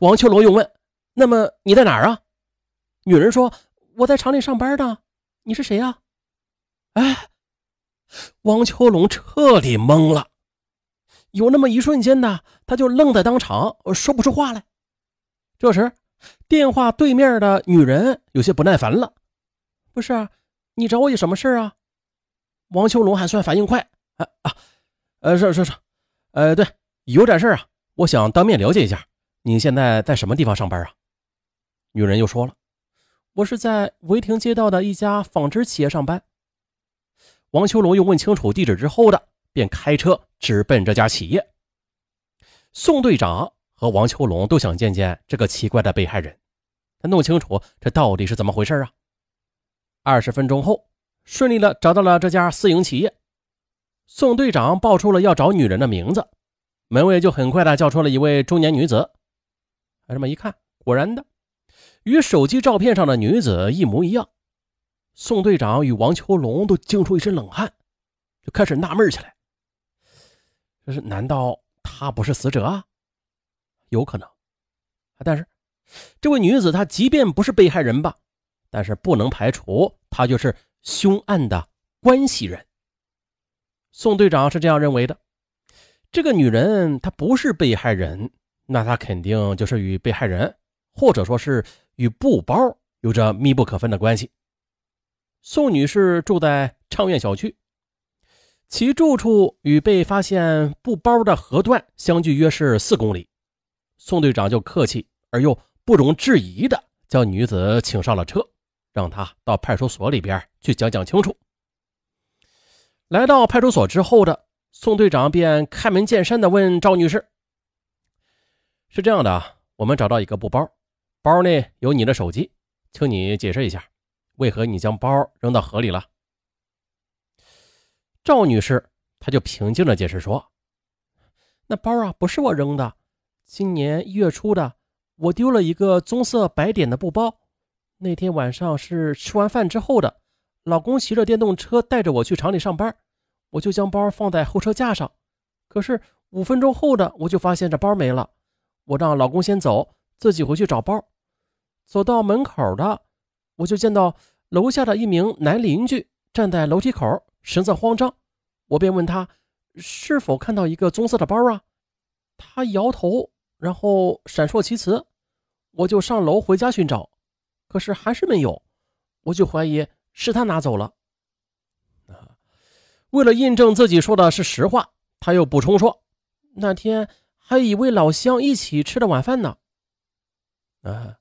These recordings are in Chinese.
王秋龙又问：“那么你在哪儿啊？”女人说：“我在厂里上班呢。你是谁呀？”哎，王秋龙彻底懵了，有那么一瞬间呢，他就愣在当场，说不出话来。这时，电话对面的女人有些不耐烦了：“不是，你找我有什么事啊？”王秋龙还算反应快，啊啊，呃，是是是，呃，对，有点事啊，我想当面了解一下，你现在在什么地方上班啊？女人又说了，我是在维亭街道的一家纺织企业上班。王秋龙又问清楚地址之后的，便开车直奔这家企业。宋队长和王秋龙都想见见这个奇怪的被害人，他弄清楚这到底是怎么回事啊。二十分钟后。顺利的找到了这家私营企业，宋队长报出了要找女人的名字，门卫就很快的叫出了一位中年女子。这么一看，果然的，与手机照片上的女子一模一样。宋队长与王秋龙都惊出一身冷汗，就开始纳闷起来：这是难道她不是死者啊？有可能，但是这位女子她即便不是被害人吧，但是不能排除她就是。凶案的关系人，宋队长是这样认为的：这个女人她不是被害人，那他肯定就是与被害人，或者说是与布包有着密不可分的关系。宋女士住在畅苑小区，其住处与被发现布包的河段相距约是四公里。宋队长就客气而又不容置疑的将女子请上了车。让她到派出所里边去讲讲清楚。来到派出所之后的宋队长便开门见山的问赵女士：“是这样的啊，我们找到一个布包，包内有你的手机，请你解释一下，为何你将包扔到河里了？”赵女士她就平静的解释说：“那包啊不是我扔的，今年一月初的，我丢了一个棕色白点的布包。”那天晚上是吃完饭之后的，老公骑着电动车带着我去厂里上班，我就将包放在后车架上。可是五分钟后的，我就发现这包没了。我让老公先走，自己回去找包。走到门口的，我就见到楼下的一名男邻居站在楼梯口，神色慌张。我便问他是否看到一个棕色的包啊？他摇头，然后闪烁其词。我就上楼回家寻找。可是还是没有，我就怀疑是他拿走了。为了印证自己说的是实话，他又补充说，那天还有一位老乡一起吃的晚饭呢。啊，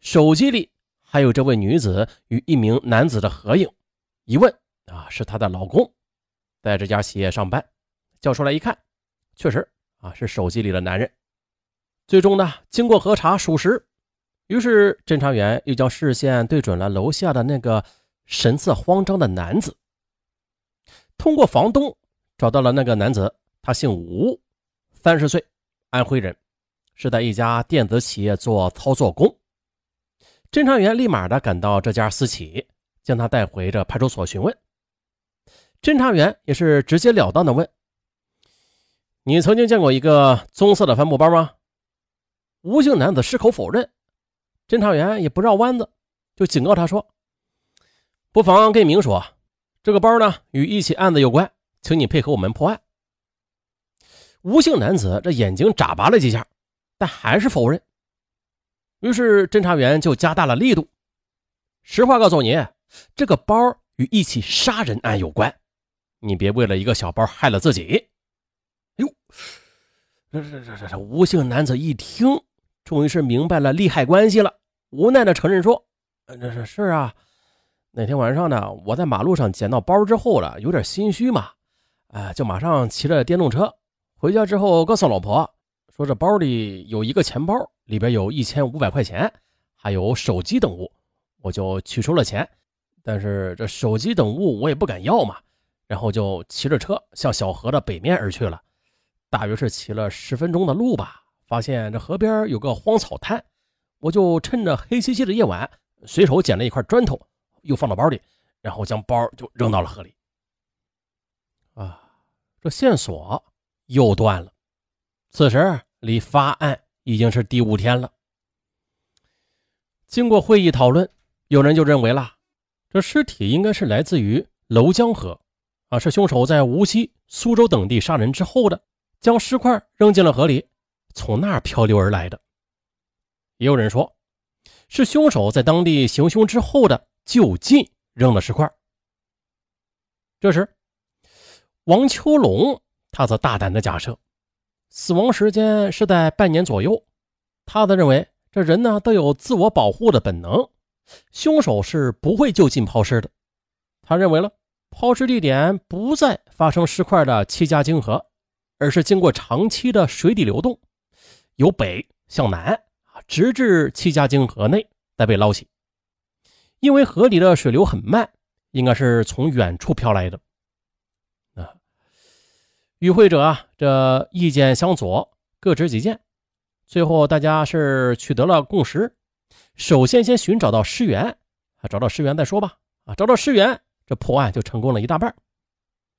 手机里还有这位女子与一名男子的合影，一问啊，是她的老公，在这家企业上班。叫出来一看，确实啊是手机里的男人。最终呢，经过核查属实。于是，侦查员又将视线对准了楼下的那个神色慌张的男子。通过房东找到了那个男子，他姓吴，三十岁，安徽人，是在一家电子企业做操作工。侦查员立马的赶到这家私企，将他带回这派出所询问。侦查员也是直截了当的问：“你曾经见过一个棕色的帆布包吗？”吴姓男子矢口否认。侦查员也不绕弯子，就警告他说：“不妨跟明说，这个包呢与一起案子有关，请你配合我们破案。”吴姓男子这眼睛眨巴了几下，但还是否认。于是侦查员就加大了力度：“实话告诉你，这个包与一起杀人案有关，你别为了一个小包害了自己。”哟，这这这这这吴姓男子一听，终于是明白了利害关系了。无奈的承认说：“这是是啊，那天晚上呢，我在马路上捡到包之后了，有点心虚嘛，哎，就马上骑着电动车回家之后，告诉老婆说这包里有一个钱包，里边有一千五百块钱，还有手机等物，我就取出了钱，但是这手机等物我也不敢要嘛，然后就骑着车向小河的北面而去了，大约是骑了十分钟的路吧，发现这河边有个荒草滩。”我就趁着黑漆漆的夜晚，随手捡了一块砖头，又放到包里，然后将包就扔到了河里。啊，这线索又断了。此时离发案已经是第五天了。经过会议讨论，有人就认为了，这尸体应该是来自于娄江河，啊，是凶手在无锡、苏州等地杀人之后的，将尸块扔进了河里，从那儿漂流而来的。也有人说，是凶手在当地行凶之后的就近扔了尸块。这时，王秋龙他则大胆的假设，死亡时间是在半年左右，他则认为。这人呢都有自我保护的本能，凶手是不会就近抛尸的。他认为了抛尸地点不在发生尸块的七家泾河，而是经过长期的水底流动，由北向南啊，直至七家泾河内再被捞起。因为河里的水流很慢，应该是从远处飘来的。与会者啊，这意见相左，各执己见。最后，大家是取得了共识。首先，先寻找到尸源，啊，找到尸源再说吧。啊，找到尸源，这破案就成功了一大半。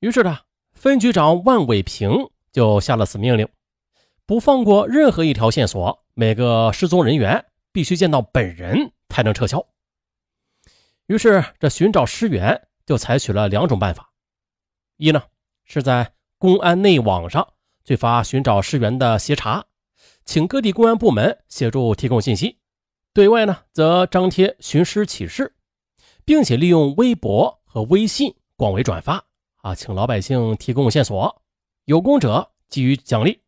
于是呢，分局长万伟平就下了死命令，不放过任何一条线索，每个失踪人员必须见到本人才能撤销。于是，这寻找尸源就采取了两种办法：一呢，是在公安内网上去发寻找尸源的协查。请各地公安部门协助提供信息，对外呢则张贴寻尸启事，并且利用微博和微信广为转发啊，请老百姓提供线索，有功者给予奖励。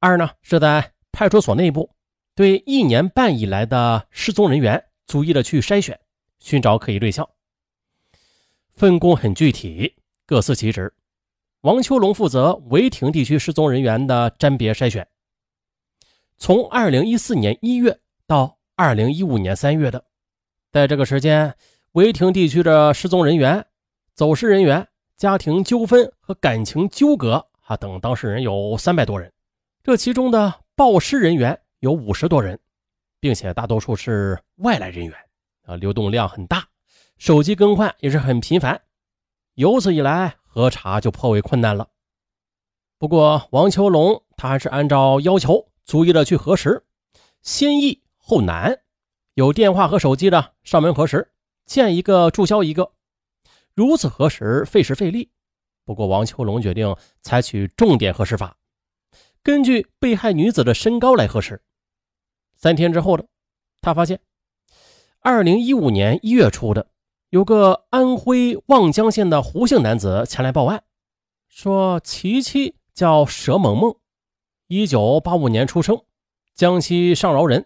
二呢是在派出所内部对一年半以来的失踪人员逐一的去筛选，寻找可疑对象。分工很具体，各司其职。王秋龙负责违亭地区失踪人员的甄别筛选。从二零一四年一月到二零一五年三月的，在这个时间，违亭地区的失踪人员、走失人员、家庭纠纷和感情纠葛啊等当事人有三百多人，这其中的报失人员有五十多人，并且大多数是外来人员啊，流动量很大，手机更换也是很频繁，由此以来核查就颇为困难了。不过王秋龙他还是按照要求。逐一的去核实，先易后难，有电话和手机的上门核实，见一个注销一个，如此核实费时费力。不过王秋龙决定采取重点核实法，根据被害女子的身高来核实。三天之后的，他发现，二零一五年一月初的，有个安徽望江县的胡姓男子前来报案，说其妻叫佘萌萌。一九八五年出生，江西上饶人，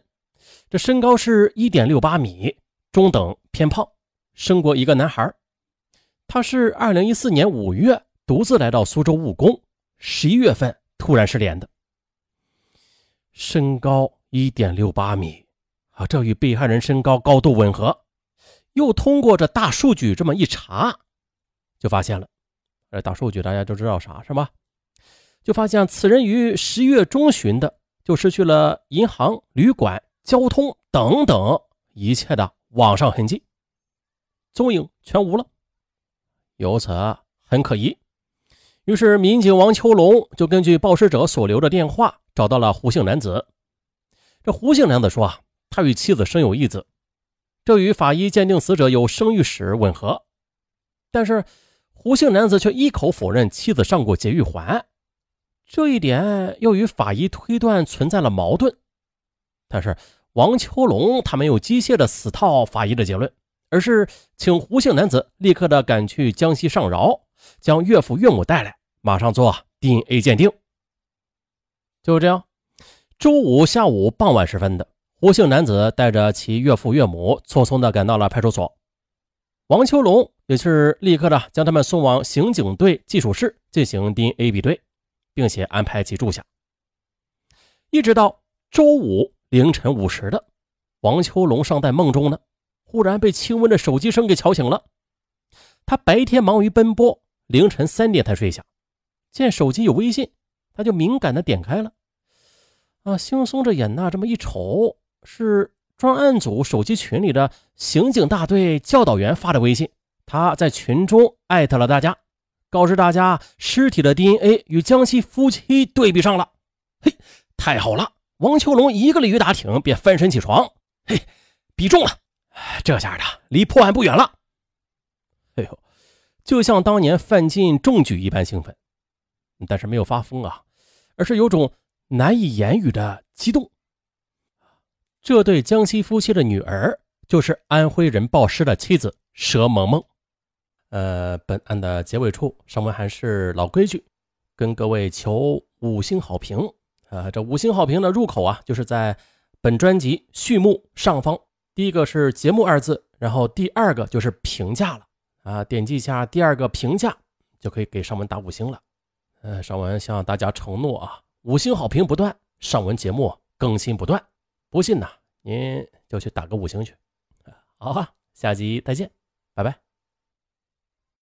这身高是一点六八米，中等偏胖，生过一个男孩。他是二零一四年五月独自来到苏州务工，十一月份突然失联的。身高一点六八米啊，这与被害人身高高度吻合。又通过这大数据这么一查，就发现了，这大数据大家都知道啥是吧？就发现此人于十月中旬的就失去了银行、旅馆、交通等等一切的网上痕迹，踪影全无了，由此很可疑。于是民警王秋龙就根据报失者所留的电话找到了胡姓男子。这胡姓男子说啊，他与妻子生有一子，这与法医鉴定死者有生育史吻合，但是胡姓男子却一口否认妻子上过节育环。这一点又与法医推断存在了矛盾，但是王秋龙他没有机械的死套法医的结论，而是请胡姓男子立刻的赶去江西上饶，将岳父岳母带来，马上做 DNA 鉴定。就这样，周五下午傍晚时分的，胡姓男子带着其岳父岳母匆匆的赶到了派出所，王秋龙也是立刻的将他们送往刑警队技术室进行 DNA 比对。并且安排其住下，一直到周五凌晨五时的，王秋龙尚在梦中呢，忽然被轻微的手机声给吵醒了。他白天忙于奔波，凌晨三点才睡下，见手机有微信，他就敏感的点开了。啊，惺忪着眼呐，这么一瞅，是专案组手机群里的刑警大队教导员发的微信，他在群中艾特了大家。告知大家，尸体的 DNA 与江西夫妻对比上了，嘿，太好了！王秋龙一个鲤鱼打挺便翻身起床，嘿，比中了，这下的离破案不远了。哎呦，就像当年范进中举一般兴奋，但是没有发疯啊，而是有种难以言语的激动。这对江西夫妻的女儿就是安徽人鲍师的妻子佘萌萌。呃，本案的结尾处，尚文还是老规矩，跟各位求五星好评啊！这五星好评的入口啊，就是在本专辑序幕上方，第一个是节目二字，然后第二个就是评价了啊！点击一下第二个评价，就可以给尚文打五星了。呃，尚文向大家承诺啊，五星好评不断，尚文节目更新不断。不信呐，您就去打个五星去。好啊，下集再见，拜拜。